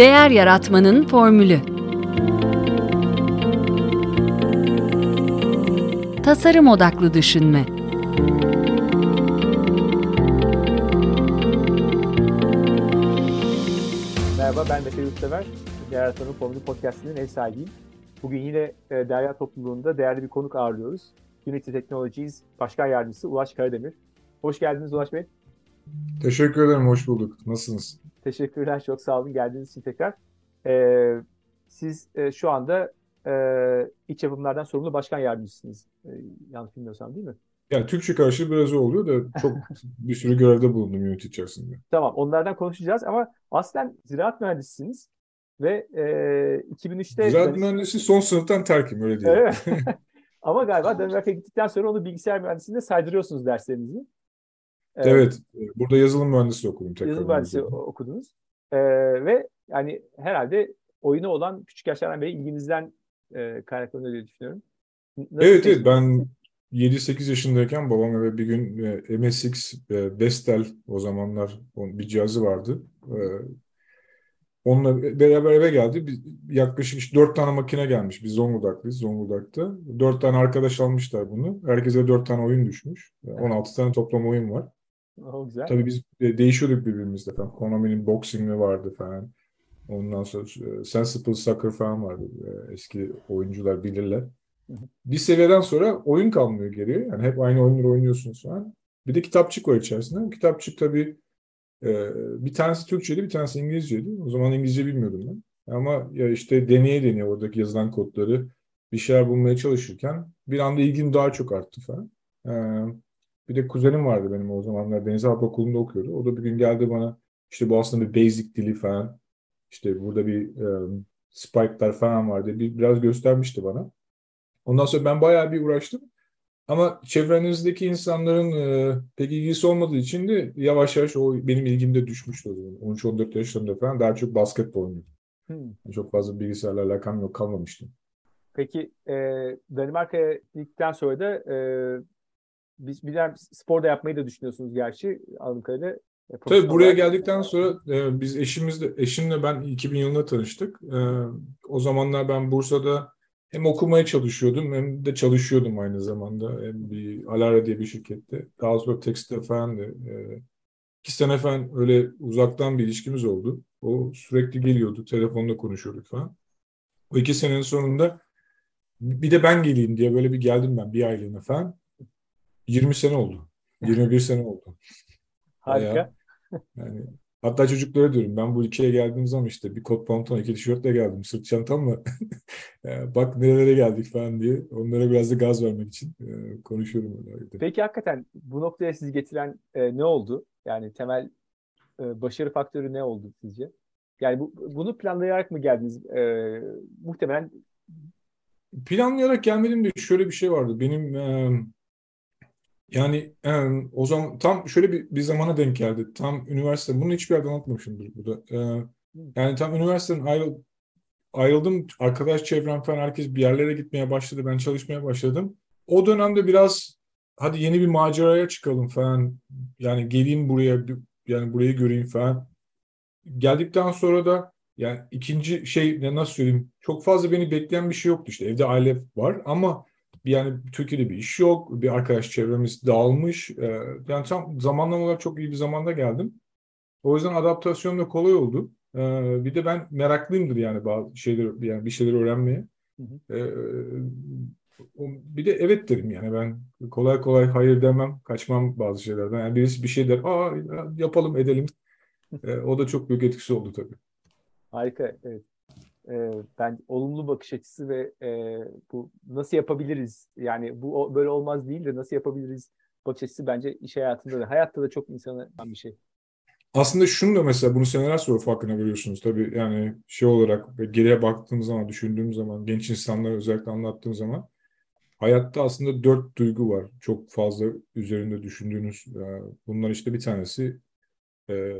Değer Yaratmanın Formülü Tasarım Odaklı Düşünme Merhaba ben Mete Yurtsever. Değer Yaratmanın Formülü Podcast'inin ev sahibiyim. Bugün yine e, Derya Topluluğu'nda değerli bir konuk ağırlıyoruz. Unity Technologies Başkan Yardımcısı Ulaş Karademir. Hoş geldiniz Ulaş Bey. Teşekkür ederim, hoş bulduk. Nasılsınız? Teşekkürler, çok sağ olun geldiğiniz için tekrar. Ee, siz e, şu anda e, iç yapımlardan sorumlu başkan yardımcısınız. E, yanlış bilmiyorsam değil mi? Yani Türkçe karşılığı biraz oluyor da çok bir sürü görevde bulundum yönetim içerisinde. Tamam, onlardan konuşacağız ama aslen ziraat mühendisisiniz ve e, 2003'te... Ziraat mühendisi son sınıftan terkim, öyle diyelim. Evet. ama galiba Danimarka'ya gittikten sonra onu bilgisayar mühendisliğinde saydırıyorsunuz derslerinizi. Evet, burada yazılım mühendisliği okudum tekrar. Yazılım mühendisliği okudunuz. Ee, ve yani herhalde oyuna olan küçük yaşlardan beri ilginizden e, kaynaklanıyor diye düşünüyorum. Nasıl evet, evet ben 7-8 yaşındayken babam eve bir gün e, MSX e, Vestel o zamanlar bir cihazı vardı. E, onunla beraber eve geldi. Bir, yaklaşık işte 4 tane makine gelmiş. Biz Zonguldaklıyız, Zonguldak'ta. 4 tane arkadaş almışlar bunu. Herkese 4 tane oyun düşmüş. 16 tane toplam oyun var. O güzel. Tabii biz değişiyorduk birbirimizle falan. Konami'nin boxing'i vardı falan. Ondan sonra Sensible Soccer falan vardı. Eski oyuncular bilirler. Bir seviyeden sonra oyun kalmıyor geriye. Yani hep aynı oyunları oynuyorsunuz falan. Bir de kitapçık var içerisinde. O kitapçık tabii bir tanesi Türkçeydi, bir tanesi İngilizceydi. O zaman İngilizce bilmiyordum ben. Ama ya işte deneye deneye oradaki yazılan kodları bir şeyler bulmaya çalışırken bir anda ilgim daha çok arttı falan. Bir de kuzenim vardı benim o zamanlar. Deniz Harp Okulu'nda okuyordu. O da bir gün geldi bana işte bu aslında bir basic dili falan. İşte burada bir um, spike'lar falan vardı. Bir, biraz göstermişti bana. Ondan sonra ben bayağı bir uğraştım. Ama çevrenizdeki insanların e, pek ilgisi olmadığı için de yavaş yavaş o benim ilgimde düşmüştü o zaman. 13-14 yaşlarında falan daha çok basketbol oynuyordum. Hmm. Çok fazla bilgisayarla alakam yok kalmamıştı. Peki e, Danimarka'ya gittikten sonra da e, biz bilen spor da yapmayı da düşünüyorsunuz gerçi anladığım kadarıyla. E, Tabii buraya geldikten sonra e, biz eşimizle eşimle ben 2000 yılında tanıştık. E, o zamanlar ben Bursa'da hem okumaya çalışıyordum hem de çalışıyordum aynı zamanda. Hem bir Alara diye bir şirkette. Daha sonra tekstil falan da e, iki sene falan öyle uzaktan bir ilişkimiz oldu. O sürekli geliyordu. Telefonda konuşuyorduk falan. O iki senenin sonunda bir de ben geleyim diye böyle bir geldim ben bir aylığına falan. 20 sene oldu. 21 sene oldu. Harika. yani hatta çocuklara diyorum ben bu ülkeye geldiğim zaman işte bir kot pantolon iki tişörtle geldim sırt çantamla bak nerelere geldik falan diye onlara biraz da gaz vermek için e, konuşuyorum. Öyle. Peki hakikaten bu noktaya sizi getiren e, ne oldu? Yani temel e, başarı faktörü ne oldu sizce? Yani bu, bunu planlayarak mı geldiniz? E, muhtemelen planlayarak gelmedim de şöyle bir şey vardı. Benim e, yani e, o zaman tam şöyle bir, bir zamana denk geldi. Tam üniversite, bunu hiçbir yerde anlatmamışımdır burada. E, yani tam üniversiteden ayrıl, ayrıldım. Arkadaş çevrem falan herkes bir yerlere gitmeye başladı. Ben çalışmaya başladım. O dönemde biraz hadi yeni bir maceraya çıkalım falan. Yani geleyim buraya, yani burayı göreyim falan. Geldikten sonra da yani ikinci şey ne nasıl söyleyeyim çok fazla beni bekleyen bir şey yoktu işte evde aile var ama yani Türkiye'de bir iş yok. Bir arkadaş çevremiz dağılmış. Ee, yani tam zamanlama olarak çok iyi bir zamanda geldim. O yüzden adaptasyon da kolay oldu. Ee, bir de ben meraklıyımdır yani bazı şeyler yani bir şeyler öğrenmeye. Ee, bir de evet derim yani ben kolay kolay hayır demem, kaçmam bazı şeylerden. Yani birisi bir şey der, aa yapalım edelim. o da çok büyük etkisi oldu tabii. Harika, evet e, ben olumlu bakış açısı ve e, bu nasıl yapabiliriz? Yani bu böyle olmaz değil de nasıl yapabiliriz bakış açısı bence iş hayatında da hayatta da çok insana bir şey. Aslında şunu da mesela bunu seneler sonra farkına veriyorsunuz. Tabii yani şey olarak geriye baktığım zaman düşündüğüm zaman genç insanlara özellikle anlattığım zaman hayatta aslında dört duygu var. Çok fazla üzerinde düşündüğünüz bunlar işte bir tanesi e,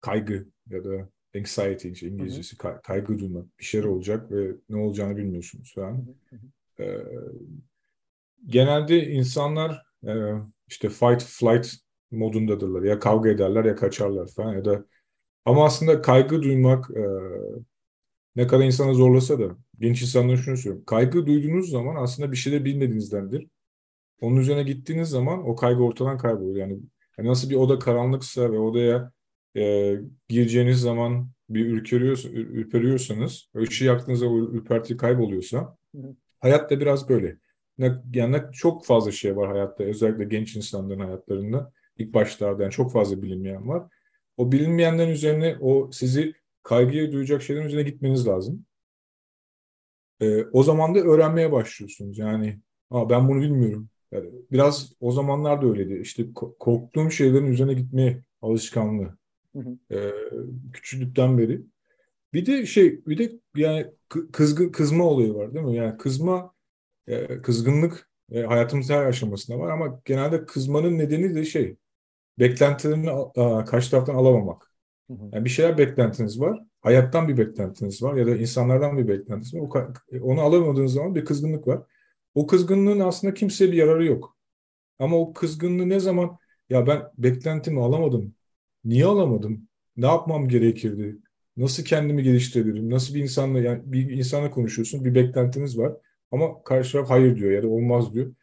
kaygı ya da anxiety işte İngilizcesi kay, kaygı duymak bir şeyler olacak ve ne olacağını bilmiyorsunuz falan. Ee, genelde insanlar e, işte fight flight modundadırlar ya kavga ederler ya kaçarlar falan ya da Ama aslında kaygı duymak e, ne kadar insana zorlasa da genç insanlara şunu söylüyorum. Kaygı duyduğunuz zaman aslında bir şeyler bilmediğinizdendir. Onun üzerine gittiğiniz zaman o kaygı ortadan kayboluyor. Yani, yani nasıl bir oda karanlıksa ve odaya e, gireceğiniz zaman bir ürperiyorsa, ürperiyorsanız, ışığı yaktığınızda o ürperti kayboluyorsa hayat da biraz böyle. Yani çok fazla şey var hayatta, özellikle genç insanların hayatlarında. ilk başlarda yani çok fazla bilinmeyen var. O bilinmeyenlerin üzerine o sizi kaygıya duyacak şeylerin üzerine gitmeniz lazım. Ee, o zaman da öğrenmeye başlıyorsunuz. Yani Aa, ben bunu bilmiyorum. Yani biraz o zamanlar da öyleydi. İşte korktuğum şeylerin üzerine gitmeye alışkanlığı. Hı hı. Küçüklükten beri. Bir de şey, bir de yani kızgın kızma olayı var değil mi? Yani kızma, e, kızgınlık e, hayatımızın her aşamasında var ama genelde kızmanın nedeni de şey, beklentilerini a, karşı taraftan alamamak. Hı hı. Yani bir şeyler beklentiniz var, hayattan bir beklentiniz var ya da insanlardan bir beklentiniz var. O, onu alamadığınız zaman bir kızgınlık var. O kızgınlığın aslında kimseye bir yararı yok. Ama o kızgınlığı ne zaman ya ben beklentimi alamadım, niye alamadım, ne yapmam gerekirdi, nasıl kendimi geliştirebilirim, nasıl bir insanla yani bir insana konuşuyorsun, bir beklentiniz var ama karşı taraf hayır diyor ya da olmaz diyor.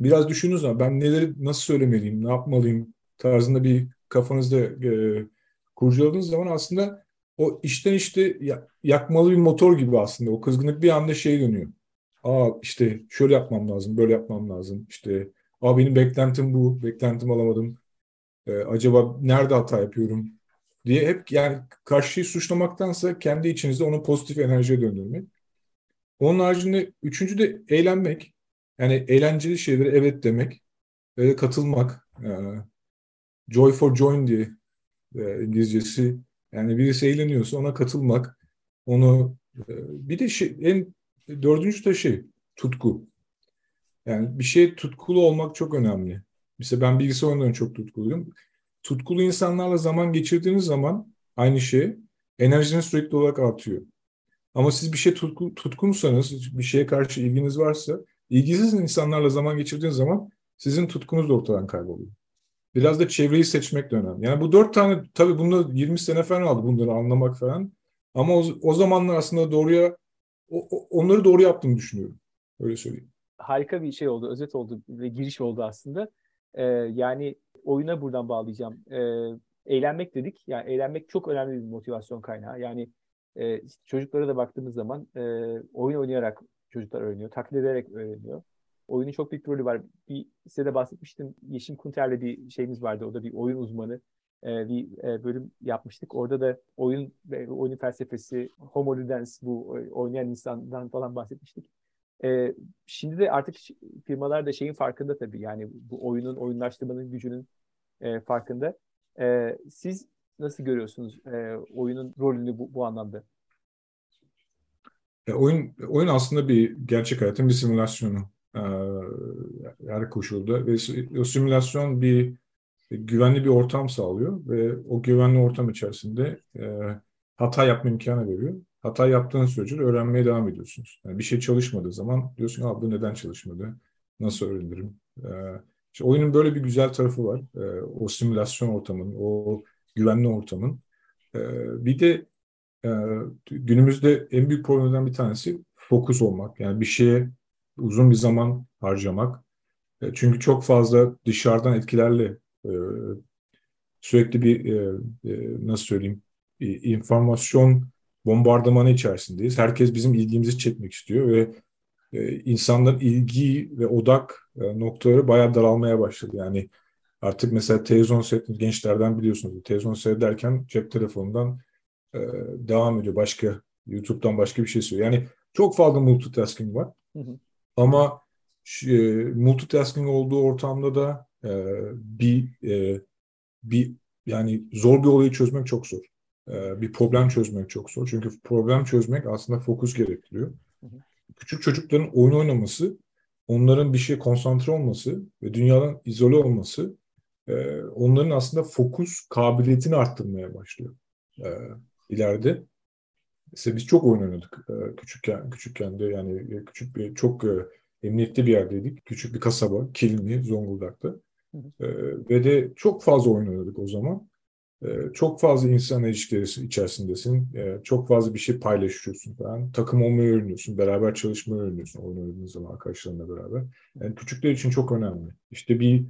Biraz düşünün zaman ben neleri nasıl söylemeliyim, ne yapmalıyım tarzında bir kafanızda e, kurcaladığınız zaman aslında o işten işte yakmalı bir motor gibi aslında o kızgınlık bir anda şey dönüyor. Aa işte şöyle yapmam lazım, böyle yapmam lazım. İşte aa benim beklentim bu, beklentim alamadım. Ee, acaba nerede hata yapıyorum diye hep yani karşıyı suçlamaktansa kendi içinizde onu pozitif enerjiye döndürmek. Onun haricinde üçüncü de eğlenmek. Yani eğlenceli şeylere evet demek ve katılmak. Yani, joy for join diye e, İngilizcesi. Yani birisi eğleniyorsa ona katılmak. Onu e, bir de şey, en dördüncü de şey tutku. Yani bir şey tutkulu olmak çok önemli. Mesela ben bilgisayar oyunlarına çok tutkuluyum. Tutkulu insanlarla zaman geçirdiğiniz zaman aynı şey enerjiniz sürekli olarak artıyor. Ama siz bir şey tutku, tutkunsanız, bir şeye karşı ilginiz varsa, ilgisiz insanlarla zaman geçirdiğiniz zaman sizin tutkunuz da ortadan kayboluyor. Biraz da çevreyi seçmek de önemli. Yani bu dört tane, tabii bunda 20 sene falan aldı bunları anlamak falan. Ama o, o zamanlar aslında doğruya, o, onları doğru yaptığımı düşünüyorum. Öyle söyleyeyim. Harika bir şey oldu, özet oldu ve giriş oldu aslında. Ee, yani oyuna buradan bağlayacağım. Ee, eğlenmek dedik. Yani eğlenmek çok önemli bir motivasyon kaynağı. Yani e, işte çocuklara da baktığımız zaman e, oyun oynayarak çocuklar öğreniyor. Taklit ederek öğreniyor. Oyunun çok büyük rolü var. Bir size de bahsetmiştim. Yeşim Kunter'le bir şeyimiz vardı. O da bir oyun uzmanı. E, bir e, bölüm yapmıştık. Orada da oyun oyun felsefesi, homo ludens bu oynayan insandan falan bahsetmiştik. E, şimdi de artık firmalar da şeyin farkında tabii. Yani bu oyunun oyunlaştırmanın gücünün e, farkında. E, siz nasıl görüyorsunuz e, oyunun rolünü bu, bu anlamda? E, oyun oyun aslında bir gerçek hayatın bir simülasyonu e, her koşulda ve o simülasyon bir güvenli bir ortam sağlıyor ve o güvenli ortam içerisinde e, hata yapma imkanı veriyor. Hata yaptığın sürece öğrenmeye devam ediyorsunuz. Yani bir şey çalışmadığı zaman diyorsun ki bu neden çalışmadı? Nasıl öğrenirim? E, işte oyunun böyle bir güzel tarafı var. E, o simülasyon ortamının, o güvenli ortamın. E, bir de e, günümüzde en büyük problemlerden bir tanesi fokus olmak. Yani bir şeye uzun bir zaman harcamak. E, çünkü çok fazla dışarıdan etkilerle e, sürekli bir e, e, nasıl söyleyeyim informasyon bombardımanı içerisindeyiz. Herkes bizim ilgimizi çekmek istiyor ve e, insanların ilgi ve odak e, noktaları bayağı daralmaya başladı. Yani artık mesela televizyon seyrettiğiniz gençlerden biliyorsunuz. Televizyon seyrederken cep telefonundan e, devam ediyor. Başka YouTube'dan başka bir şey söylüyor. Yani çok fazla multitasking var. Hı hı. Ama e, multitasking olduğu ortamda da e, bir e, bir yani zor bir olayı çözmek çok zor. E, bir problem çözmek çok zor. Çünkü problem çözmek aslında fokus gerektiriyor. Hı hı. Küçük çocukların oyun oynaması, onların bir şeye konsantre olması ve dünyadan izole olması e, onların aslında fokus kabiliyetini arttırmaya başlıyor e, ileride. Mesela biz çok oyun oynadık e, küçükken, küçükken de yani küçük bir çok e, emniyetli bir yerdeydik. Küçük bir kasaba, Kilmi, Zonguldak'ta. E, ve de çok fazla oyun oynadık o zaman. Ee, çok fazla insan ilişkileri içerisindesin. Ee, çok fazla bir şey paylaşıyorsun falan. Takım olmayı öğreniyorsun. Beraber çalışmayı öğreniyorsun. Oyun oynadığın zaman arkadaşlarınla beraber. Yani küçükler için çok önemli. İşte bir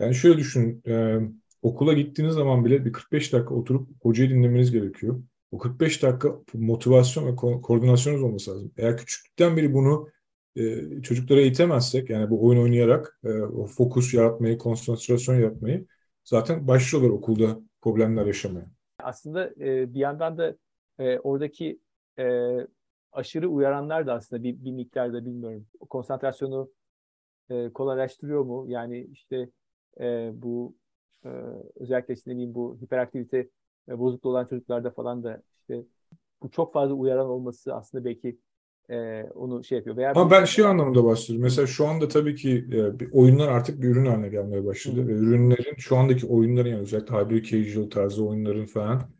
yani şöyle düşün. E, okula gittiğiniz zaman bile bir 45 dakika oturup hocayı dinlemeniz gerekiyor. O 45 dakika motivasyon ve ko- koordinasyonunuz olması lazım. Eğer küçüklükten beri bunu e, çocuklara eğitemezsek yani bu oyun oynayarak e, o fokus yaratmayı, konsantrasyon yaratmayı zaten başlıyorlar okulda problemler yaşamaya. Aslında e, bir yandan da e, oradaki e, aşırı uyaranlar da aslında bir, bir miktarda bilmiyorum konsantrasyonu e, kolaylaştırıyor mu? Yani işte e, bu e, özellikle işte diyeyim bu hiperaktivite e, bozukluğu olan çocuklarda falan da işte bu çok fazla uyaran olması aslında belki e, onu şey yapıyor. Veya Ama ben şey anlamında bahsediyorum. Mesela şu anda tabii ki e, oyunlar artık bir ürün haline gelmeye başladı. Hı. Ve ürünlerin şu andaki oyunların yani özellikle hybrid casual tarzı oyunların falan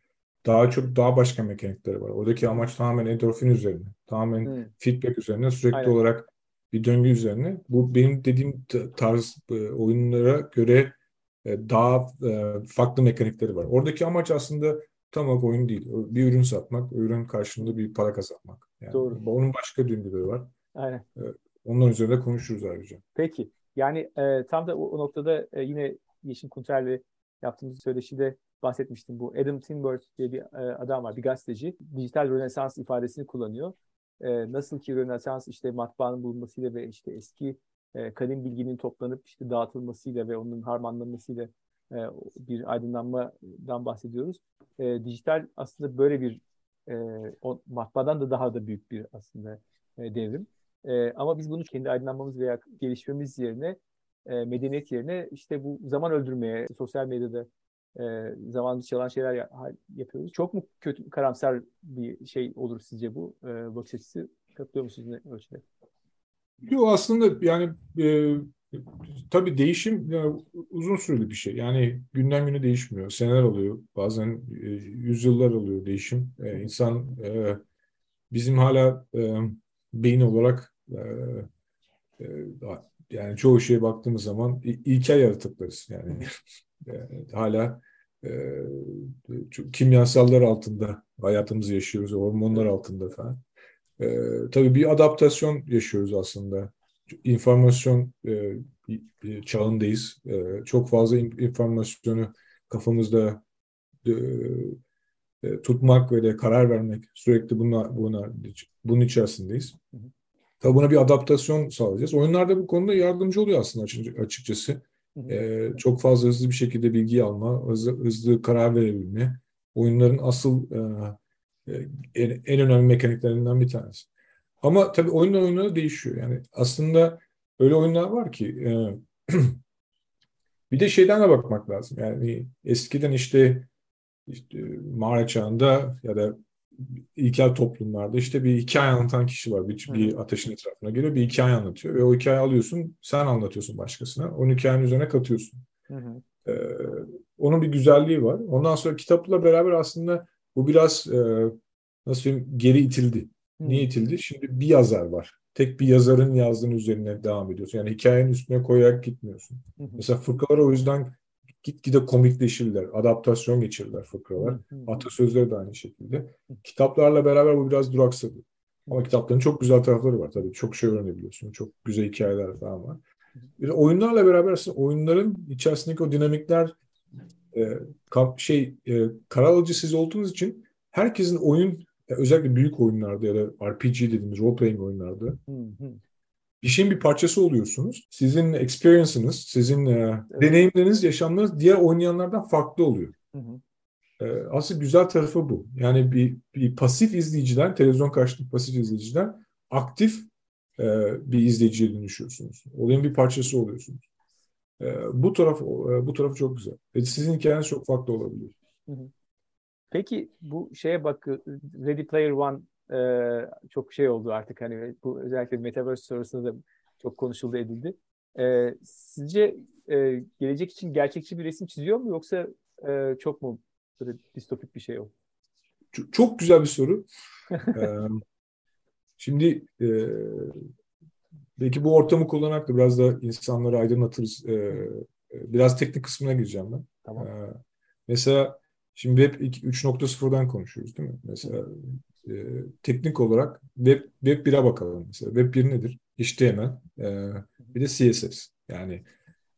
daha çok daha başka mekanikleri var. Oradaki amaç tamamen endorfin üzerine. Tamamen Hı. feedback üzerine sürekli Aynen. olarak bir döngü üzerine. Bu benim dediğim tarz e, oyunlara göre e, daha e, farklı mekanikleri var. Oradaki amaç aslında tam olarak oyun değil. Bir ürün satmak, ürün karşılığında bir para kazanmak. Yani Doğru. Onun başka döngüleri var. Aynen. Onların üzerinde konuşuruz ayrıca. Peki. Yani e, tam da o, o noktada e, yine Yeşim Kunter'le yaptığımız söyleşide bahsetmiştim. Bu Adam Tinworth diye bir e, adam var, bir gazeteci. Dijital Rönesans ifadesini kullanıyor. E, nasıl ki Rönesans işte matbaanın bulunmasıyla ve işte eski e, kadim bilginin toplanıp işte dağıtılmasıyla ve onun harmanlanmasıyla e, bir aydınlanmadan bahsediyoruz. E, dijital aslında böyle bir e, o, matbaadan da daha da büyük bir aslında e, devrim. E, ama biz bunu kendi aydınlanmamız veya gelişmemiz yerine e, medeniyet yerine işte bu zaman öldürmeye, sosyal medyada e, zamanımızı çalan şeyler yapıyoruz. Çok mu kötü, karamsar bir şey olur sizce bu e, bakış açısı? Katılıyor musunuz ne ölçüde? Yok aslında yani e, tabii değişim yani uzun süreli bir şey. Yani günden güne değişmiyor. Seneler oluyor. Bazen e, yüzyıllar oluyor değişim. E, insan e, bizim hala e, beyin olarak e, e, yani çoğu şeye baktığımız zaman ilkel yaratıklarız. Yani e, hala e, kimyasallar altında hayatımızı yaşıyoruz, hormonlar altında falan. E, tabii bir adaptasyon yaşıyoruz aslında. İnformasyon e, çağındayız. E, çok fazla informasyonu kafamızda e, e, tutmak ve de karar vermek sürekli buna, buna bunun içerisindeyiz. Tabii buna bir adaptasyon sağlayacağız. Oyunlarda bu konuda yardımcı oluyor aslında açıkçası. Ee, çok fazla hızlı bir şekilde bilgi alma, hızlı, hızlı karar verebilme. Oyunların asıl e, e, en, en önemli mekaniklerinden bir tanesi. Ama tabii oyunlar oyunlara değişiyor. Yani aslında öyle oyunlar var ki e, bir de şeyden de bakmak lazım. Yani eskiden işte, işte mağara çağında ya da ilkel toplumlarda işte bir hikaye anlatan kişi var. Bir, bir ateşin etrafına geliyor bir hikaye anlatıyor ve o hikayeyi alıyorsun sen anlatıyorsun başkasına. Onun hikayenin üzerine katıyorsun. Hı hı. Ee, onun bir güzelliği var. Ondan sonra kitapla beraber aslında bu biraz e, nasıl diyeyim geri itildi. Hı. Niye itildi? Şimdi bir yazar var. Tek bir yazarın yazdığının üzerine devam ediyorsun. Yani hikayenin üstüne koyarak gitmiyorsun. Hı hı. Mesela fırkalar o yüzden gitgide komikleşirler, adaptasyon geçirirler fıkralar. Atasözleri de aynı şekilde. Kitaplarla beraber bu biraz duraksadı. Ama kitapların çok güzel tarafları var tabii. Çok şey öğrenebiliyorsun. Çok güzel hikayeler falan var. Bir oyunlarla beraber aslında oyunların içerisindeki o dinamikler e, şey e, karar alıcı siz olduğunuz için herkesin oyun özellikle büyük oyunlarda ya da RPG dediğimiz role playing oyunlarda işin bir parçası oluyorsunuz. Sizin experience'ınız, sizin e, evet. deneyimleriniz, yaşamlarınız diğer oynayanlardan farklı oluyor. Hı hı. E, aslında güzel tarafı bu. Yani bir, bir pasif izleyiciden, televizyon karşısında pasif izleyiciden aktif e, bir izleyiciye dönüşüyorsunuz. Olayın bir parçası oluyorsunuz. E, bu taraf e, bu tarafı çok güzel. Ve sizin hikayeniz çok farklı olabilir. Hı hı. Peki bu şeye bak Ready Player One e, çok şey oldu artık hani bu özellikle Metaverse sonrasında da çok konuşuldu edildi. E, sizce e, gelecek için gerçekçi bir resim çiziyor mu yoksa e, çok mu böyle distopik bir şey o? Çok, çok güzel bir soru. ee, şimdi e, belki bu ortamı kullanarak da biraz da insanları aydınlatırız. Ee, biraz teknik kısmına gireceğim ben. Tamam. Ee, mesela Şimdi Web 3.0'dan konuşuyoruz değil mi? Mesela e, teknik olarak Web, Web 1'e bakalım mesela. Web 1 nedir? HTML, e, bir de CSS. Yani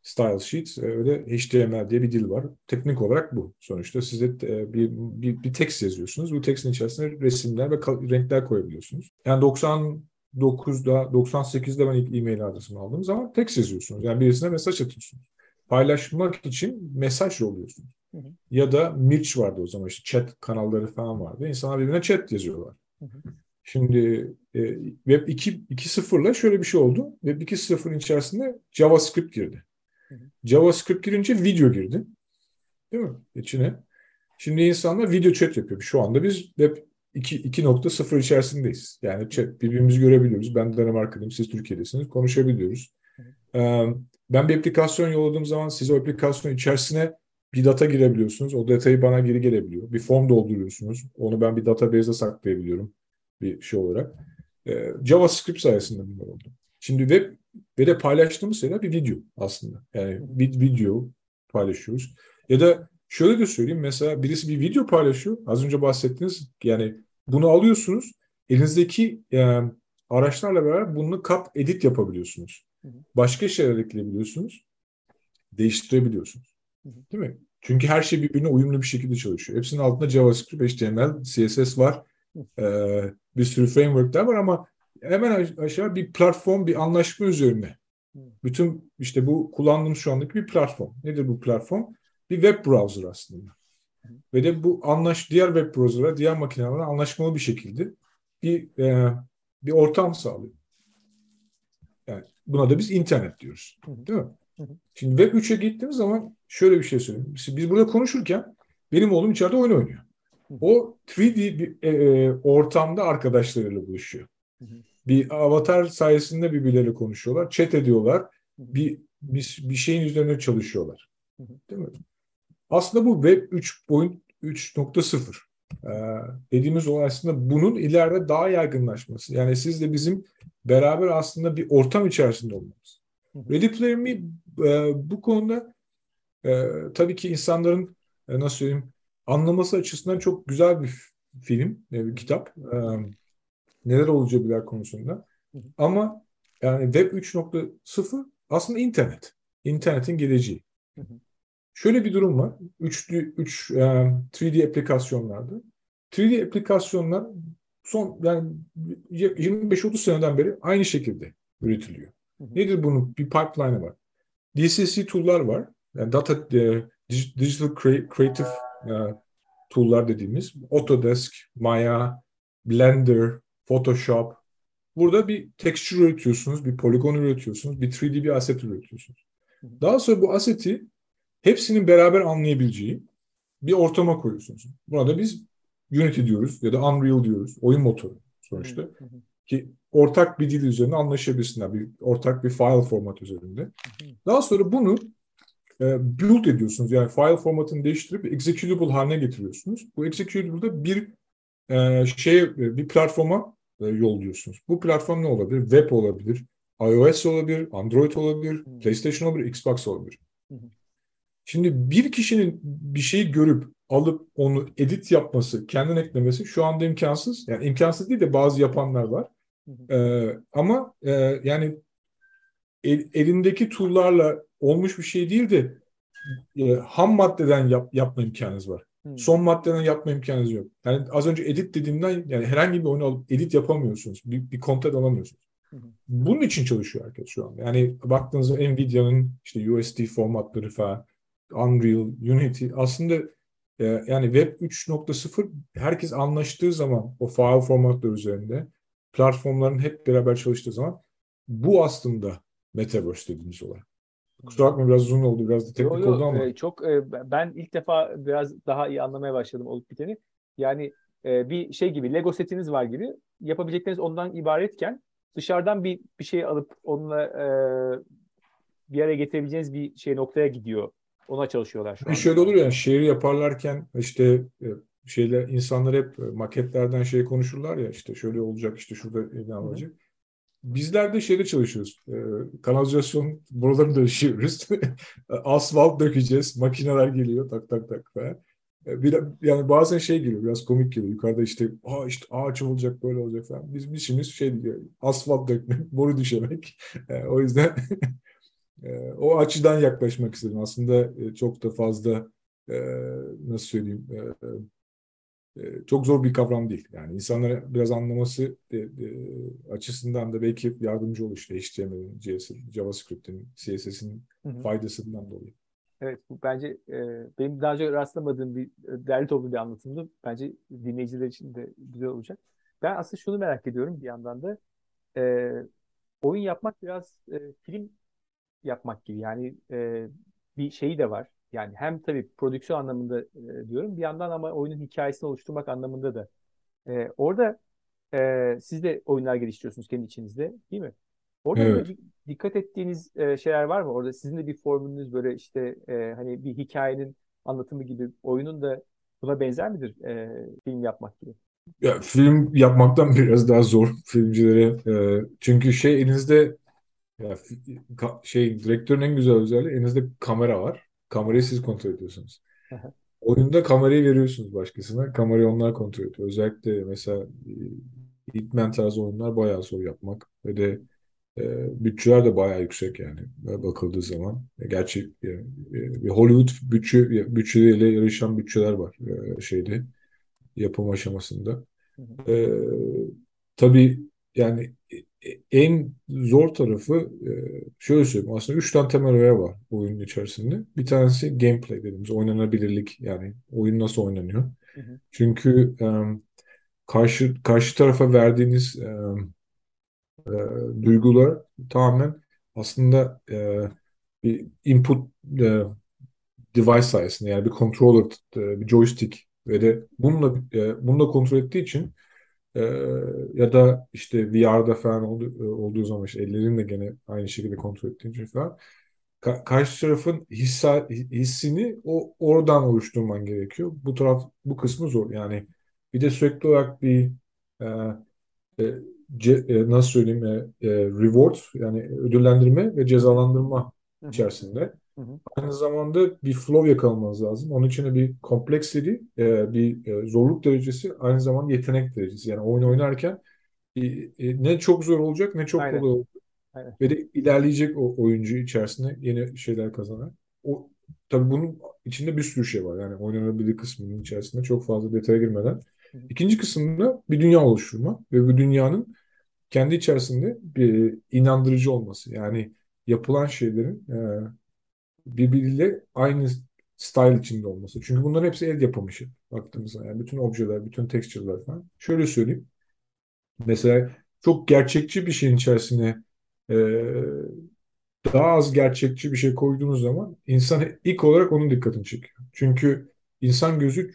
Style Sheet e, öyle HTML diye bir dil var. Teknik olarak bu. Sonuçta size e, bir, bir, bir text yazıyorsunuz. Bu textin içerisine resimler ve renkler koyabiliyorsunuz. Yani 99'da, 98'de ben ilk e-mail adresimi aldığım zaman text yazıyorsunuz. Yani birisine mesaj atıyorsunuz. Paylaşmak için mesaj yolluyorsunuz. Hı hı. Ya da Mirç vardı o zaman işte chat kanalları falan vardı. İnsanlar birbirine chat yazıyorlar. Hı hı. Şimdi e, Web 2.0 ile şöyle bir şey oldu. Web 2.0'ın içerisinde JavaScript girdi. JavaScript girince video girdi. Değil mi? İçine. Şimdi insanlar video chat yapıyor. Şu anda biz Web 2.0 içerisindeyiz. Yani chat birbirimizi görebiliyoruz. Ben Danimarka'dayım, siz Türkiye'desiniz. Konuşabiliyoruz. Ben bir aplikasyon yolladığım zaman siz o aplikasyon içerisine bir data girebiliyorsunuz. O datayı bana geri gelebiliyor. Bir form dolduruyorsunuz. Onu ben bir database'e saklayabiliyorum bir şey olarak. JavaScript sayesinde bunlar oldu. Şimdi web ve de paylaştığımız şeyler bir video aslında. Yani bir video paylaşıyoruz. Ya da şöyle de söyleyeyim mesela birisi bir video paylaşıyor. Az önce bahsettiniz yani bunu alıyorsunuz. Elinizdeki e, araçlarla beraber bunu kat edit yapabiliyorsunuz. Başka şeyler ekleyebiliyorsunuz. Değiştirebiliyorsunuz. Değil mi? Çünkü her şey birbirine uyumlu bir şekilde çalışıyor. Hepsinin altında JavaScript, HTML, CSS var. Ee, bir sürü frameworkler var ama hemen aşağı bir platform, bir anlaşma üzerine. Bütün işte bu kullandığımız şu andaki bir platform. Nedir bu platform? Bir web browser aslında. Ve de bu anlaş diğer web browser'a, diğer makinelerle anlaşmalı bir şekilde bir e, bir ortam sağlıyor. Yani buna da biz internet diyoruz. Değil mi? Şimdi Web 3'e gittiğimiz zaman şöyle bir şey söyleyeyim. Biz burada konuşurken benim oğlum içeride oyun oynuyor. O 3D bir e, e, ortamda arkadaşlarıyla buluşuyor. Bir avatar sayesinde birbirleriyle konuşuyorlar, chat ediyorlar, bir, bir, bir şeyin üzerine çalışıyorlar. Değil mi? Aslında bu Web 3.3.0 ee, dediğimiz olay aslında bunun ileride daha yaygınlaşması. Yani siz de bizim beraber aslında bir ortam içerisinde olmamız. Ready Player Me e, bu konuda e, tabii ki insanların e, nasıl söyleyeyim anlaması açısından çok güzel bir film, e, bir kitap. E, neler olacaklar konusunda. Ama yani Web 3.0 aslında internet. İnternetin geleceği. Şöyle bir durum var. 3 3 3D aplikasyonlarda 3D aplikasyonlar son yani 25-30 seneden beri aynı şekilde üretiliyor. Nedir bunun? Bir pipeline'ı var. DCC tool'lar var. Yani data e, digital creative e, tool'lar dediğimiz Autodesk, Maya, Blender, Photoshop. Burada bir texture üretiyorsunuz, bir poligon üretiyorsunuz, bir 3D bir asset üretiyorsunuz. Daha sonra bu aseti hepsinin beraber anlayabileceği bir ortama koyuyorsunuz. Buna da biz Unity diyoruz ya da Unreal diyoruz. Oyun motoru sonuçta. Ki ortak bir dil üzerinde anlaşabilsinler. Bir, ortak bir file format üzerinde. Daha sonra bunu build ediyorsunuz. Yani file formatını değiştirip executable haline getiriyorsunuz. Bu executable'da bir e, şey bir platforma e, yolluyorsunuz. Bu platform ne olabilir? Web olabilir, iOS olabilir, Android olabilir, hmm. PlayStation olabilir, Xbox olabilir. Hmm. Şimdi bir kişinin bir şeyi görüp alıp onu edit yapması, kendine eklemesi şu anda imkansız. Yani imkansız değil de bazı yapanlar var. Ee, ama e, yani el, elindeki tool'larla olmuş bir şey değil de e, ham maddeden yap, yapma imkanınız var. Hmm. Son maddeden yapma imkanınız yok. Yani az önce edit dediğimden yani herhangi bir oyunu alıp edit yapamıyorsunuz. Bir, bir content alamıyorsunuz. Hmm. Bunun için çalışıyor herkes şu an. Yani baktığınızda Nvidia'nın işte USD formatları falan, Unreal, Unity aslında e, yani Web 3.0 herkes anlaştığı zaman o file formatları üzerinde platformların hep beraber çalıştığı zaman bu aslında Metaverse dediğimiz olay. Kusura bakma biraz uzun oldu, biraz da teknik yo, yo, oldu ama. E, çok e, ben ilk defa biraz daha iyi anlamaya başladım olup biteni. Yani e, bir şey gibi Lego setiniz var gibi yapabilecekleriniz ondan ibaretken dışarıdan bir bir şey alıp onunla e, bir araya getirebileceğiniz bir şey noktaya gidiyor. Ona çalışıyorlar şu an. Şöyle olur yani şehir yaparlarken işte e, şeyler insanlar hep maketlerden şey konuşurlar ya işte şöyle olacak işte şurada ne olacak. Bizler de şeyde çalışıyoruz. E, kanalizasyon buralarını döşüyoruz. Asfalt dökeceğiz. Makineler geliyor tak tak tak falan. bir, yani bazen şey geliyor biraz komik geliyor. Yukarıda işte Aa işte ağaç olacak böyle olacak falan. Biz işimiz şey diyor asfalt dökmek, boru düşemek. E, o yüzden e, o açıdan yaklaşmak istedim. Aslında e, çok da fazla e, nasıl söyleyeyim e, e, çok zor bir kavram değil. Yani insanlara biraz anlaması e, e, açısından da belki yardımcı olur işte HTML'in, JavaScript'in, CSS'in faydasından dolayı. Evet, bu bence e, benim daha önce rastlamadığım bir e, değerli toplu bir anlatımdı. Bence dinleyiciler için de güzel olacak. Ben aslında şunu merak ediyorum bir yandan da. E, oyun yapmak biraz e, film yapmak gibi. Yani e, bir şeyi de var. Yani hem tabii prodüksiyon anlamında e, diyorum bir yandan ama oyunun hikayesini oluşturmak anlamında da. E, orada e, siz de oyunlar geliştiriyorsunuz kendi içinizde değil mi? Orada evet. dikkat ettiğiniz e, şeyler var mı? Orada sizin de bir formülünüz böyle işte e, hani bir hikayenin anlatımı gibi oyunun da buna benzer midir e, film yapmak gibi? Ya film yapmaktan biraz daha zor filmcilere. E, çünkü şey elinizde ya, şey direktörün en güzel özelliği elinizde kamera var. Kamerayı siz kontrol ediyorsunuz. Oyunda kamerayı veriyorsunuz başkasına. Kamerayı onlar kontrol ediyor. Özellikle mesela e, Hitman tarzı oyunlar bayağı zor yapmak. Ve de e, bütçeler de bayağı yüksek yani bakıldığı zaman. E, gerçi e, e, Hollywood bütçe bütçeleriyle yarışan bütçeler var e, şeyde yapım aşamasında. E, tabii yani en zor tarafı e, şöyle söyleyeyim aslında üç tane temel öğe var oyunun içerisinde. Bir tanesi gameplay dediğimiz oynanabilirlik yani oyun nasıl oynanıyor. Hı hı. Çünkü um, karşı karşı tarafa verdiğiniz e, duygular tamamen aslında e, bir input e, device sayesinde yani bir controller, e, bir joystick ve de bununla e, bununla kontrol ettiği için e, ya da işte VR'da falan oldu, e, olduğu zaman işte ellerin de gene aynı şekilde kontrol ettiğin için falan ka karşı tarafın hissa, hissini o oradan oluşturman gerekiyor. Bu taraf bu kısmı zor. Yani bir de sürekli olarak bir e, e, ce, e, nasıl söyleyeyim e, e, reward yani ödüllendirme ve cezalandırma Hı-hı. İçerisinde. Hı-hı. Aynı zamanda bir flow yakalamanız lazım. Onun için de bir kompleksity, e, bir e, zorluk derecesi, aynı zamanda yetenek derecesi. Yani oyun oynarken e, ne çok zor olacak ne çok Aynen. kolay olacak. Aynen. Ve de ilerleyecek o oyuncu içerisinde yeni şeyler kazanan. O tabii bunun içinde bir sürü şey var. Yani oynanabilir kısmının içerisinde çok fazla detaya girmeden. Hı. İkinci kısımda bir dünya oluşturma ve bu dünyanın kendi içerisinde bir inandırıcı olması. Yani yapılan şeylerin e, birbiriyle aynı style içinde olması. Çünkü bunların hepsi el yapımı işi baktığımızda. Yani bütün objeler, bütün texture'lar falan. Şöyle söyleyeyim. Mesela çok gerçekçi bir şeyin içerisine e, daha az gerçekçi bir şey koyduğunuz zaman insan ilk olarak onun dikkatini çekiyor. Çünkü insan gözü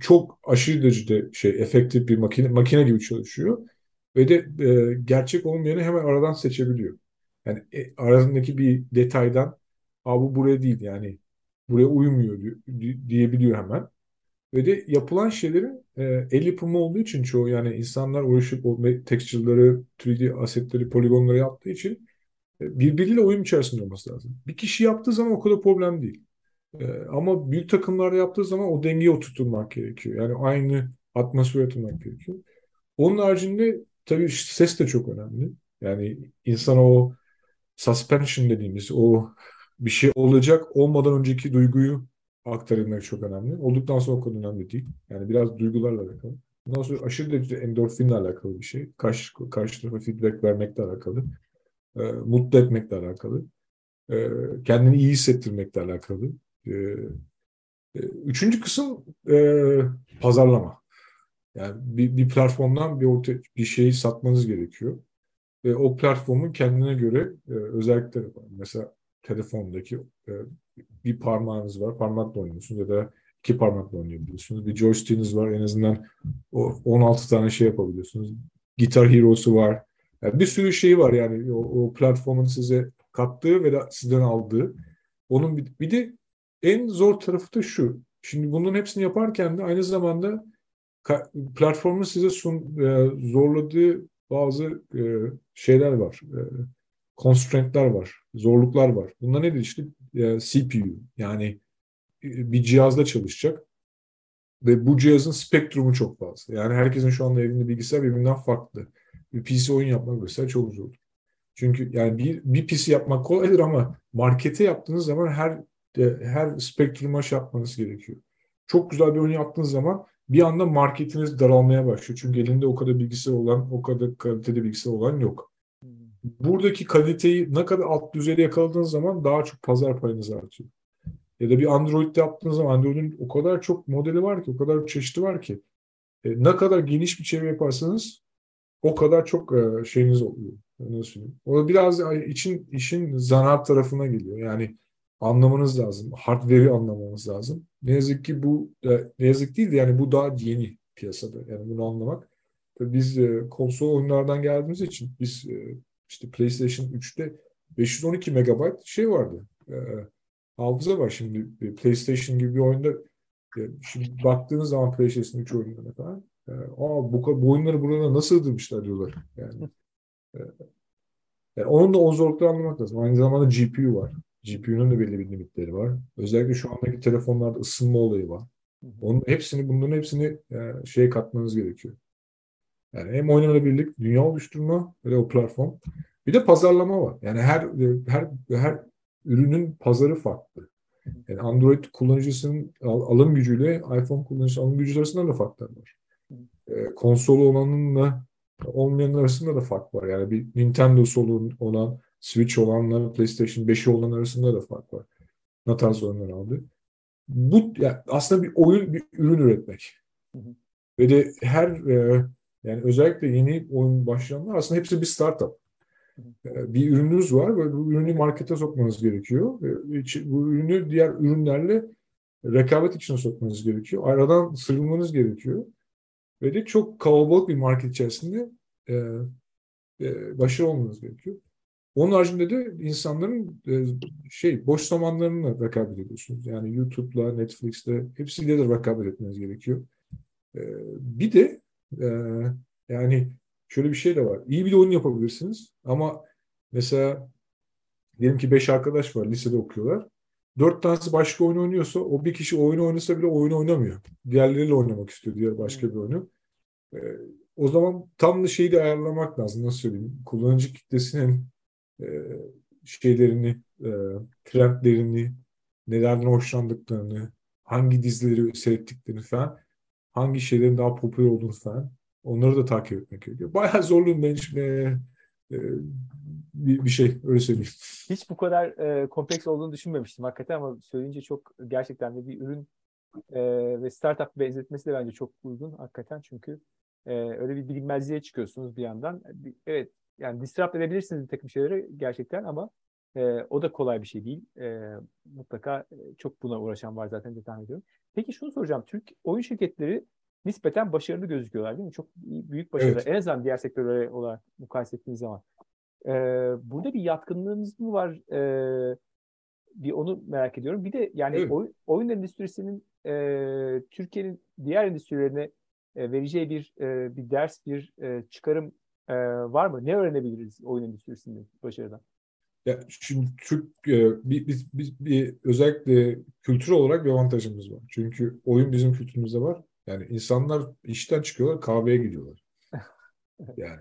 çok aşırı derecede şey efektif bir makine makine gibi çalışıyor ve de e, gerçek olmayanı hemen aradan seçebiliyor. Yani e, arasındaki bir detaydan Aa, bu buraya değil yani buraya uymuyor diyor, diyebiliyor hemen. Ve de yapılan şeylerin e, el yapımı olduğu için çoğu yani insanlar uğraşıp o texture'ları, 3D asetleri, poligonları yaptığı için e, birbiriyle uyum içerisinde olması lazım. Bir kişi yaptığı zaman o kadar problem değil. E, ama büyük takımlarda yaptığı zaman o dengeyi oturtmak gerekiyor. Yani aynı atmosfer yaratmak gerekiyor. Onun haricinde tabii ses de çok önemli. Yani insan o suspension dediğimiz o bir şey olacak olmadan önceki duyguyu aktarabilmek çok önemli. Olduktan sonra o kadar önemli değil. Yani biraz duygularla alakalı. Bundan sonra aşırı derecede endorfinle alakalı bir şey. Karşı, karşı tarafa feedback vermekle alakalı. E, mutlu etmekle alakalı. E, kendini iyi hissettirmekle alakalı. E, e, üçüncü kısım e, pazarlama. Yani bir, bir platformdan bir orta, bir şeyi satmanız gerekiyor. Ve o platformun kendine göre e, özellikleri var. Mesela telefondaki e, bir parmağınız var, parmakla oynuyorsunuz ya da iki parmakla oynayabiliyorsunuz. Bir joystick'iniz var, en azından o 16 tane şey yapabiliyorsunuz. Gitar Hero'su var. Yani bir sürü şey var yani o, o platformun size kattığı ve de sizden aldığı. Onun bir, bir de en zor tarafı da şu. Şimdi bunun hepsini yaparken de aynı zamanda platformun size sun, e, zorladığı bazı e, şeyler var. E, constraint'ler var. Zorluklar var. Bunlar nedir işte? E, CPU. Yani e, bir cihazda çalışacak. Ve bu cihazın spektrumu çok fazla. Yani herkesin şu anda evinde bilgisayar birbirinden farklı. Bir PC oyun yapmak mesela çok zor. Çünkü yani bir, bir PC yapmak kolaydır ama markete yaptığınız zaman her her spektruma şey yapmanız gerekiyor. Çok güzel bir oyun yaptığınız zaman bir anda marketiniz daralmaya başlıyor. Çünkü elinde o kadar bilgisayar olan, o kadar kalitede bilgisayar olan yok. Buradaki kaliteyi ne kadar alt düzeyde yakaladığınız zaman daha çok pazar payınız artıyor. Ya da bir Android'de yaptığınız zaman Android'in o kadar çok modeli var ki, o kadar çeşidi var ki. E, ne kadar geniş bir çevre yaparsanız o kadar çok e, şeyiniz oluyor. Nasıl O biraz için işin zanaat tarafına geliyor. Yani anlamanız lazım. Hardware'i anlamanız lazım. Ne yazık ki bu ne yazık değil de yani bu daha yeni piyasada. Yani bunu anlamak. Biz e, konsol oyunlardan geldiğimiz için biz e, işte PlayStation 3'te 512 megabayt şey vardı. E, hafıza var şimdi. PlayStation gibi bir oyunda e, şimdi baktığınız zaman PlayStation 3 oyunlarına falan e, aa bu, bu oyunları burada nasıl sığdırmışlar diyorlar. Yani, e, yani onun da o zorlukları anlamak lazım. Aynı zamanda GPU var. GPU'nun da belli bir limitleri var. Özellikle şu andaki telefonlarda ısınma olayı var. Onun hepsini, bunların hepsini e, şeye katmanız gerekiyor. Yani hem oynanabilirlik, dünya oluşturma ve o platform. Bir de pazarlama var. Yani her her her ürünün pazarı farklı. Yani Android kullanıcısının alım gücüyle iPhone kullanıcısının alım gücü arasında da farklar var. E, konsolu olanınla olmayanın arasında da fark var. Yani bir Nintendo solu olan, Switch olanla PlayStation 5'i olan arasında da fark var. Ne tarz oyunlar aldı. Bu yani aslında bir oyun, bir ürün üretmek. Hı hı. Ve de her e, yani özellikle yeni oyun başlayanlar aslında hepsi bir startup. E, bir ürününüz var ve bu ürünü markete sokmanız gerekiyor. E, bu ürünü diğer ürünlerle rekabet içine sokmanız gerekiyor. Aradan sıyrılmanız gerekiyor. Ve de çok kalabalık bir market içerisinde e, e, başarılı olmanız gerekiyor. Onun haricinde de insanların e, şey boş zamanlarını rekabet ediyorsunuz. Yani YouTube'la, Netflix'te hepsiyle de rekabet etmeniz gerekiyor. E, bir de e, yani şöyle bir şey de var. İyi bir oyun yapabilirsiniz ama mesela diyelim ki beş arkadaş var lisede okuyorlar. Dört tanesi başka oyun oynuyorsa o bir kişi oyunu oynasa bile oyunu oynamıyor. Diğerleriyle oynamak istiyor diğer başka bir oyunu. Ee, o zaman tam da şeyi de ayarlamak lazım. Nasıl söyleyeyim? Kullanıcı kitlesinin e, şeylerini, e, trendlerini, nelerden hoşlandıklarını, hangi dizileri seyrettiklerini falan, hangi şeylerin daha popüler olduğunu falan onları da takip etmek gerekiyor. Bayağı zorlu bir, e, e, bir, bir şey öyle söyleyeyim. Hiç bu kadar e, kompleks olduğunu düşünmemiştim hakikaten ama söyleyince çok gerçekten de bir ürün e, ve startup benzetmesi de bence çok uygun hakikaten çünkü e, öyle bir bilinmezliğe çıkıyorsunuz bir yandan. Evet yani disrupt edebilirsiniz bir takım şeyleri gerçekten ama e, o da kolay bir şey değil. E, mutlaka çok buna uğraşan var zaten tahmin ediyorum. Peki şunu soracağım. Türk oyun şirketleri nispeten başarılı gözüküyorlar değil mi? Çok büyük başarılı. Evet. En azından diğer sektörlere olarak mukayese ettiğiniz zaman. E, burada bir yatkınlığınız mı var? E, bir onu merak ediyorum. Bir de yani evet. oyun, oyun endüstrisinin e, Türkiye'nin diğer endüstrilerine e, vereceği bir e, bir ders, bir e, çıkarım e, var mı? Ne öğrenebiliriz oyun endüstrisinde başarıdan? Ya şimdi Türk e, bir, bir, bir, bir özellikle kültür olarak bir avantajımız var. Çünkü oyun bizim kültürümüzde var. Yani insanlar işten çıkıyorlar kahveye gidiyorlar. Yani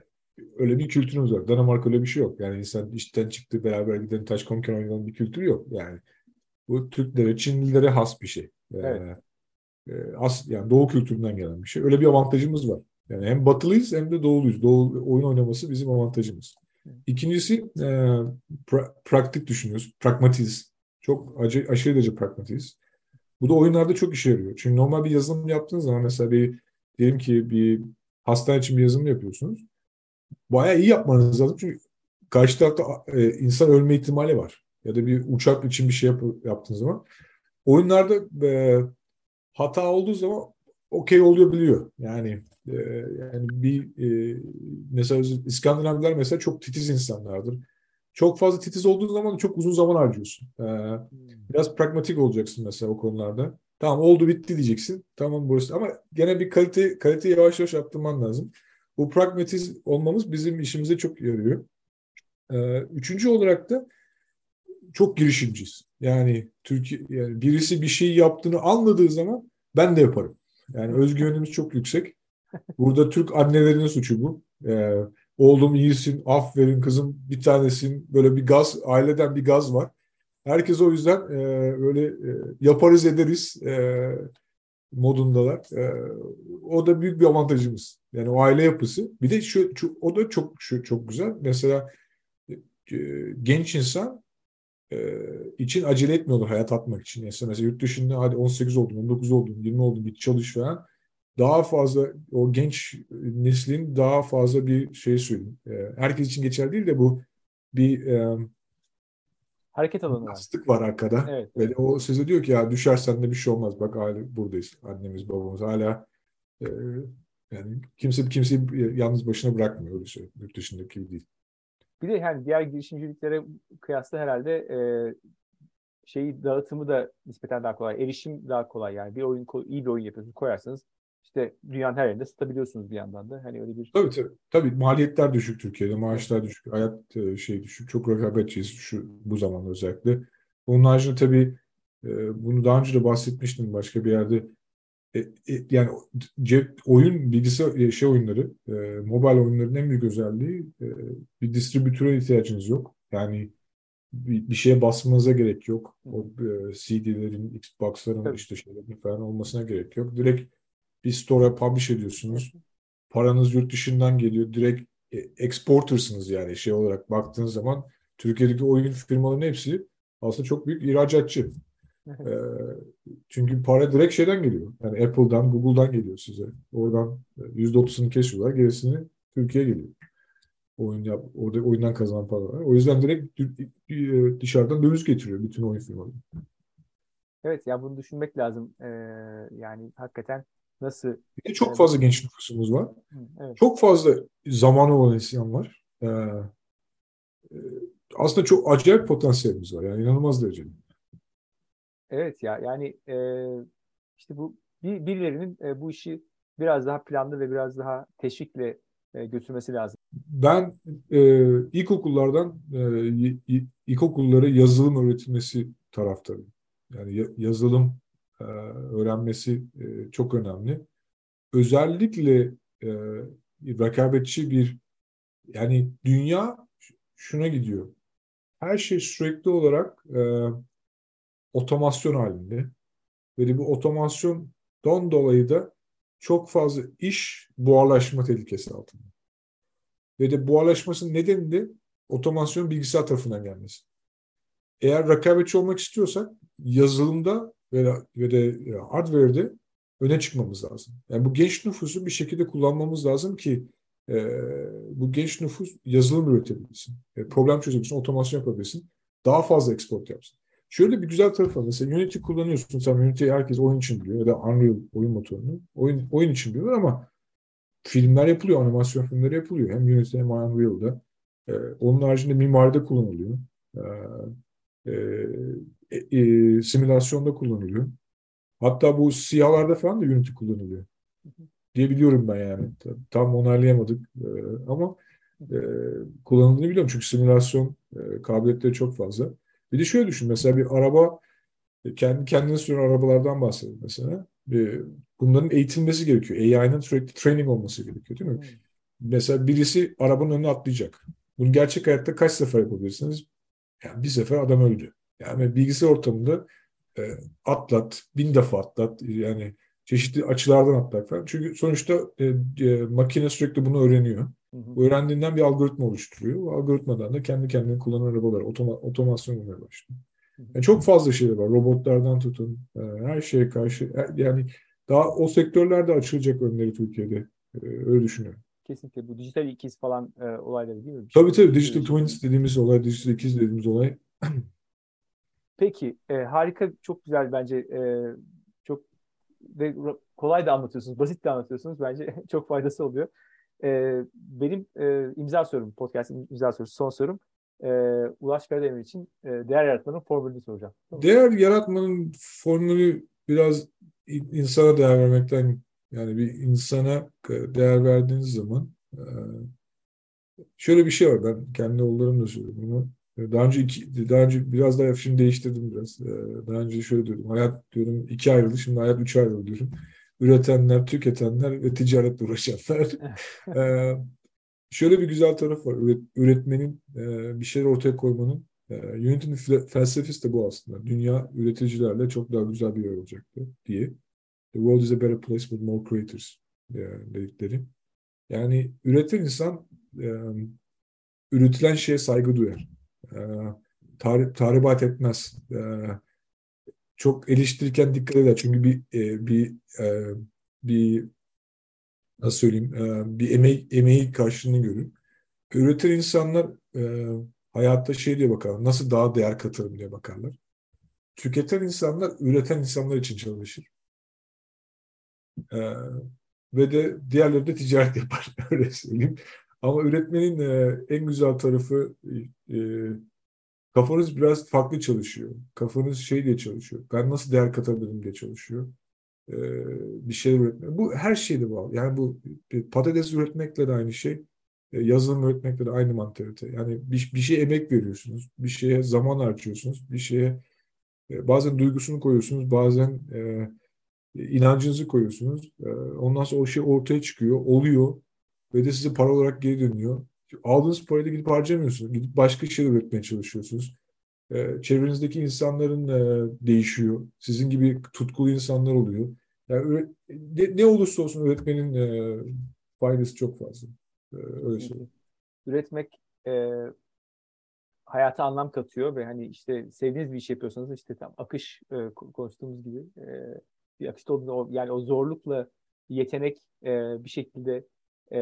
öyle bir kültürümüz var. Danimarka öyle bir şey yok. Yani insan işten çıktı beraber giden taş konken oynanan bir kültür yok. Yani bu Türklere, Çinlilere has bir şey. Ee, evet. Ee, as, yani Doğu kültüründen gelen bir şey. Öyle bir avantajımız var. Yani hem batılıyız hem de doğuluyuz. Doğu oyun oynaması bizim avantajımız. İkincisi e, pra, praktik düşünüyoruz. Pragmatiz. Çok acı, aşırı derece pragmatiz. Bu da oyunlarda çok işe yarıyor. Çünkü normal bir yazılım yaptığınız zaman mesela bir diyelim ki bir hastane için bir yazılım yapıyorsunuz. Bayağı iyi yapmanız lazım. Çünkü karşı tarafta e, insan ölme ihtimali var. Ya da bir uçak için bir şey yap, yaptığınız zaman. Oyunlarda e, hata olduğu zaman okey oluyor biliyor. Yani e, yani bir e, mesela İskandinavlar mesela çok titiz insanlardır. Çok fazla titiz olduğu zaman çok uzun zaman harcıyorsun. E, biraz pragmatik olacaksın mesela o konularda. Tamam oldu bitti diyeceksin. Tamam burası ama gene bir kalite kalite yavaş yavaş arttırman lazım. Bu pragmatiz olmamız bizim işimize çok yarıyor. E, üçüncü olarak da çok girişimciyiz. Yani Türkiye yani birisi bir şey yaptığını anladığı zaman ben de yaparım. Yani özgüvenimiz çok yüksek. Burada Türk annelerinin suçu bu. Ee, oğlum iyisin, aferin kızım bir tanesin. Böyle bir gaz, aileden bir gaz var. Herkes o yüzden e, böyle e, yaparız ederiz e, modundalar. E, o da büyük bir avantajımız. Yani o aile yapısı. Bir de şu, şu o da çok şu, çok güzel. Mesela e, genç insan için acele etmiyorlar hayat atmak için. Mesela, mesela yurt dışında hadi 18 oldun, 19 oldun, 20 oldun git çalış falan. Daha fazla o genç neslin daha fazla bir şey söyleyeyim. E, herkes için geçerli değil de bu bir e, hareket alanı var. Lastik var arkada. Evet. Ve o size diyor ki ya düşersen de bir şey olmaz. Bak aile buradayız. Annemiz babamız hala e, yani kimse kimseyi yalnız başına bırakmıyor öyle söyleyeyim. Yurt dışındaki değil. Bir de yani diğer girişimciliklere kıyasla herhalde e, şeyi dağıtımı da nispeten daha kolay. Erişim daha kolay yani. Bir oyun iyi bir oyun yapıyorsunuz koyarsanız işte dünyanın her yerinde satabiliyorsunuz bir yandan da. Hani öyle bir Tabii tabii. Tabii maliyetler düşük Türkiye'de. Maaşlar düşük. Hayat e, şey düşük. Çok rekabetçiyiz şu bu zamanda özellikle. Onun haricinde tabii e, bunu daha önce de bahsetmiştim başka bir yerde. E, yani cep oyun bilgisayar şey oyunları, mobile oyunların en büyük özelliği bir distribütöre ihtiyacınız yok. Yani bir, bir şeye basmanıza gerek yok. O CD'lerin, Xbox'ların Tabii. işte şeylerin falan olmasına gerek yok. Direkt bir store'a publish ediyorsunuz. Paranız yurt dışından geliyor. Direkt e, exportersınız yani şey olarak baktığınız zaman Türkiye'deki oyun firmalarının hepsi aslında çok büyük ihracatçı. E, çünkü para direkt şeyden geliyor. Yani Apple'dan, Google'dan geliyor size. Oradan %30'unu kesiyorlar. Gerisini Türkiye'ye geliyor. Oyun yap, orada oyundan kazanan paralar. O yüzden direkt e, dışarıdan döviz getiriyor bütün oyun firmaları. Evet ya bunu düşünmek lazım. Ee, yani hakikaten Nasıl? Bir de çok fazla genç nüfusumuz var. Evet. Çok fazla zamanı olan isyan var. Ee, e, aslında çok acayip potansiyelimiz var. Yani inanılmaz derecede. Evet ya yani e, işte bu bir, birilerinin e, bu işi biraz daha planlı ve biraz daha teşvikle e, götürmesi lazım. Ben e, ilkokullardan e, ilkokullara yazılım öğretilmesi taraftarıyım. Yani yazılım e, öğrenmesi e, çok önemli. Özellikle e, rekabetçi bir yani dünya şuna gidiyor. Her şey sürekli olarak otomasyon halinde ve bu otomasyondan dolayı da çok fazla iş buharlaşma tehlikesi altında. Ve de buharlaşmasının nedeni de otomasyon bilgisayar tarafından gelmesi. Eğer rekabetçi olmak istiyorsak yazılımda ve, ve de e, hardware'de öne çıkmamız lazım. Yani bu genç nüfusu bir şekilde kullanmamız lazım ki e, bu genç nüfus yazılım üretebilsin, e, problem çözebilsin, otomasyon yapabilsin, daha fazla export yapsın. Şöyle bir güzel tarafı var. Mesela Unity kullanıyorsun. Sen Unity'yi herkes oyun için biliyor ya da Unreal oyun motorunu. Oyun, oyun için biliyorlar ama filmler yapılıyor, animasyon filmleri yapılıyor. Hem Unity hem Unreal'da. Ee, onun haricinde mimaride kullanılıyor. Ee, e, e, simülasyonda kullanılıyor. Hatta bu siyahlarda falan da Unity kullanılıyor. Diye biliyorum ben yani. Tam onaylayamadık e, ama e, kullanıldığını biliyorum. Çünkü simülasyon e, kabiliyetleri çok fazla. Bir de şöyle düşün. Mesela bir araba e, kendi kendine süren arabalardan bahsedelim mesela. E, bunların eğitilmesi gerekiyor. AI'nın sürekli training olması gerekiyor değil mi? Hmm. Mesela birisi arabanın önüne atlayacak. Bunu gerçek hayatta kaç sefer yapabilirsiniz? Yani bir sefer adam öldü. Yani bilgisayar ortamında e, atlat, bin defa atlat, yani çeşitli açılardan atlat falan. Çünkü sonuçta e, e, makine sürekli bunu öğreniyor. Hı hı. Öğrendiğinden bir algoritma oluşturuyor. Bu algoritmadan da kendi kendine kullanan arabalar otoma, otomasyon olmaya başlıyor. Yani çok fazla şey var. Robotlardan tutun, e, her şeye karşı. E, yani daha o sektörlerde açılacak önleri Türkiye'de. E, öyle düşünüyorum. Kesinlikle bu dijital ikiz falan e, olayları değil mi? Bir tabii şey, tabii. Digital twins dediğimiz olay, dijital ikiz dediğimiz olay Peki e, harika çok güzel bence e, çok ve kolay da anlatıyorsunuz basit de anlatıyorsunuz bence çok faydası oluyor. E, benim e, imza sorum podcast imza sorusu son sorum e, Ulaş Karademir için e, değer yaratmanın formülünü soracağım. Değer yaratmanın formülü biraz insana değer vermekten yani bir insana değer verdiğiniz zaman e, şöyle bir şey var ben kendi oğullarım da söylüyorum bunu daha önce iki, daha önce biraz daha şimdi değiştirdim biraz. Ee, daha önce şöyle diyordum. Hayat diyorum iki ayrıldı. Şimdi hayat üç ayrıldı diyorum. Üretenler, tüketenler ve ticaretle uğraşanlar. ee, şöyle bir güzel taraf var. Üret, üretmenin, e, bir şeyler ortaya koymanın. E, Unity'nin felsefesi de bu aslında. Dünya üreticilerle çok daha güzel bir yer olacaktı diye. The world is a better place with more creators e, dedikleri. Yani üreten insan e, üretilen şeye saygı duyar. E, tahribat etmez. E, çok eleştirirken dikkat eder. Çünkü bir e, bir e, bir nasıl söyleyeyim e, bir emeği, emeği karşılığını görür. Üreten insanlar e, hayatta şey diye bakarlar. Nasıl daha değer katarım diye bakarlar. Tüketen insanlar üreten insanlar için çalışır. E, ve de diğerleri de ticaret yapar. Öyle söyleyeyim. Ama üretmenin e, en güzel tarafı e, kafanız biraz farklı çalışıyor. Kafanız şey diye çalışıyor. Ben nasıl değer katabilirim diye çalışıyor. E, bir şey üretmek. Bu her şeyde bağlı. Yani bu patates üretmekle de aynı şey. E, yazılım üretmekle de aynı mantalite. Yani bir, bir şey emek veriyorsunuz. Bir şeye zaman harcıyorsunuz. Bir şeye e, bazen duygusunu koyuyorsunuz. Bazen e, inancınızı koyuyorsunuz. E, ondan sonra o şey ortaya çıkıyor. Oluyor ve de size para olarak geri dönüyor. Aldığınız parayı da gidip harcamıyorsunuz. Gidip başka şeyler üretmeye çalışıyorsunuz. E, çevrenizdeki insanların e, değişiyor. Sizin gibi tutkulu insanlar oluyor. Yani ne, ne olursa olsun öğretmenin e, faydası çok fazla. E, öyle söyleyeyim. Üretmek e, hayata anlam katıyor ve hani işte sevdiğiniz bir iş yapıyorsanız işte tam akış e, konuştuğumuz gibi e, bir akışta olduğunda yani o zorlukla yetenek e, bir şekilde e,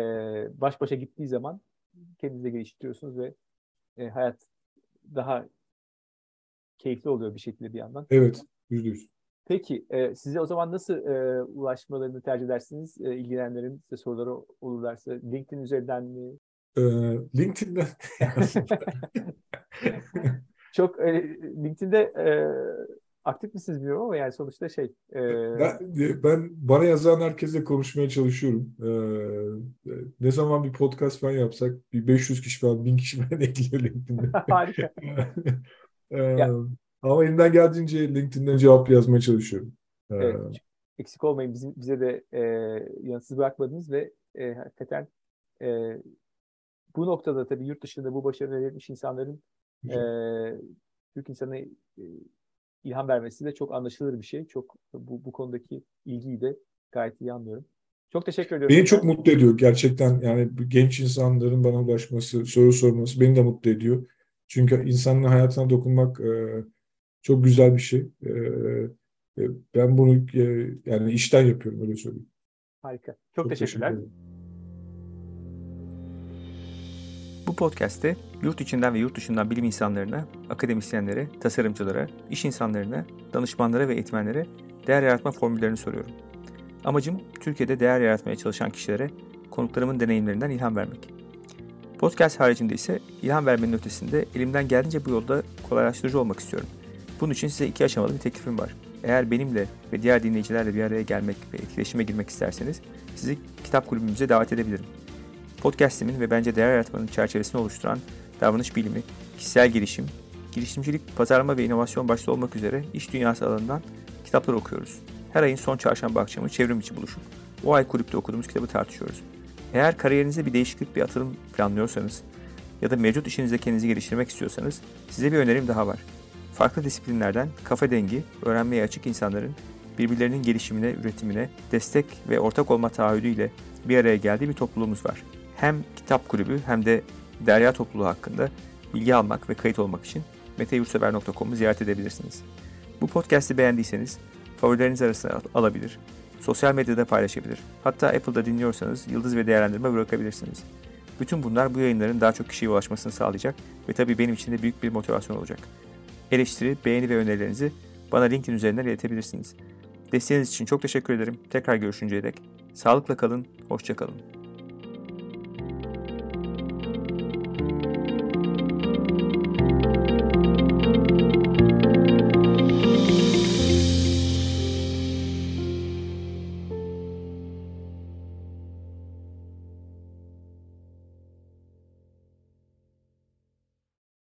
baş başa gittiği zaman kendinizi geliştiriyorsunuz ve e, hayat daha keyifli oluyor bir şekilde bir yandan. Evet, yüzde yüz. Peki, e, size o zaman nasıl e, ulaşmalarını tercih edersiniz? E, ilgilenenlerin size soruları olurlarsa LinkedIn üzerinden mi? E, LinkedIn'den. Çok e, LinkedIn'de e, aktif misiniz bilmiyorum ama yani sonuçta şey. E... Ben, ben bana yazan herkesle konuşmaya çalışıyorum. Ee, ne zaman bir podcast falan yapsak bir 500 kişi falan 1000 kişi falan ekliyor LinkedIn'de. Harika. ee, Ama elimden geldiğince LinkedIn'den cevap yazmaya çalışıyorum. Ee, evet, eksik olmayın bizim bize de e, yanıtsız bırakmadınız ve e, hakikaten e, bu noktada tabii yurt dışında bu başarı elde etmiş insanların e, Türk insanı e, ilham vermesi de çok anlaşılır bir şey. Çok bu, bu konudaki ilgiyi de gayet iyi anlıyorum. Çok teşekkür ediyorum. Beni çok mutlu ediyor gerçekten. Yani genç insanların bana ulaşması, soru sorması beni de mutlu ediyor. Çünkü insanın hayatına dokunmak e, çok güzel bir şey. E, e, ben bunu e, yani işten yapıyorum öyle söyleyeyim. Harika. Çok, çok teşekkürler. Teşekkür Bu podcast'te yurt içinden ve yurt dışından bilim insanlarına, akademisyenlere, tasarımcılara, iş insanlarına, danışmanlara ve eğitmenlere değer yaratma formüllerini soruyorum. Amacım Türkiye'de değer yaratmaya çalışan kişilere konuklarımın deneyimlerinden ilham vermek. Podcast haricinde ise ilham vermenin ötesinde elimden geldiğince bu yolda kolaylaştırıcı olmak istiyorum. Bunun için size iki aşamalı bir teklifim var. Eğer benimle ve diğer dinleyicilerle bir araya gelmek ve etkileşime girmek isterseniz sizi kitap kulübümüze davet edebilirim. Podcast'imin ve bence değer yaratmanın çerçevesini oluşturan davranış bilimi, kişisel gelişim, girişimcilik, pazarlama ve inovasyon başta olmak üzere iş dünyası alanından kitaplar okuyoruz. Her ayın son çarşamba akşamı çevrim içi buluşup o ay kulüpte okuduğumuz kitabı tartışıyoruz. Eğer kariyerinizde bir değişiklik, bir atılım planlıyorsanız ya da mevcut işinizde kendinizi geliştirmek istiyorsanız size bir önerim daha var. Farklı disiplinlerden kafa dengi, öğrenmeye açık insanların birbirlerinin gelişimine, üretimine destek ve ortak olma taahhüdüyle bir araya geldiği bir topluluğumuz var hem kitap kulübü hem de derya topluluğu hakkında bilgi almak ve kayıt olmak için meteyurtsever.com'u ziyaret edebilirsiniz. Bu podcast'i beğendiyseniz favorileriniz arasına alabilir, sosyal medyada paylaşabilir, hatta Apple'da dinliyorsanız yıldız ve değerlendirme bırakabilirsiniz. Bütün bunlar bu yayınların daha çok kişiye ulaşmasını sağlayacak ve tabii benim için de büyük bir motivasyon olacak. Eleştiri, beğeni ve önerilerinizi bana LinkedIn üzerinden iletebilirsiniz. Desteğiniz için çok teşekkür ederim. Tekrar görüşünceye dek. Sağlıkla kalın, hoşça kalın.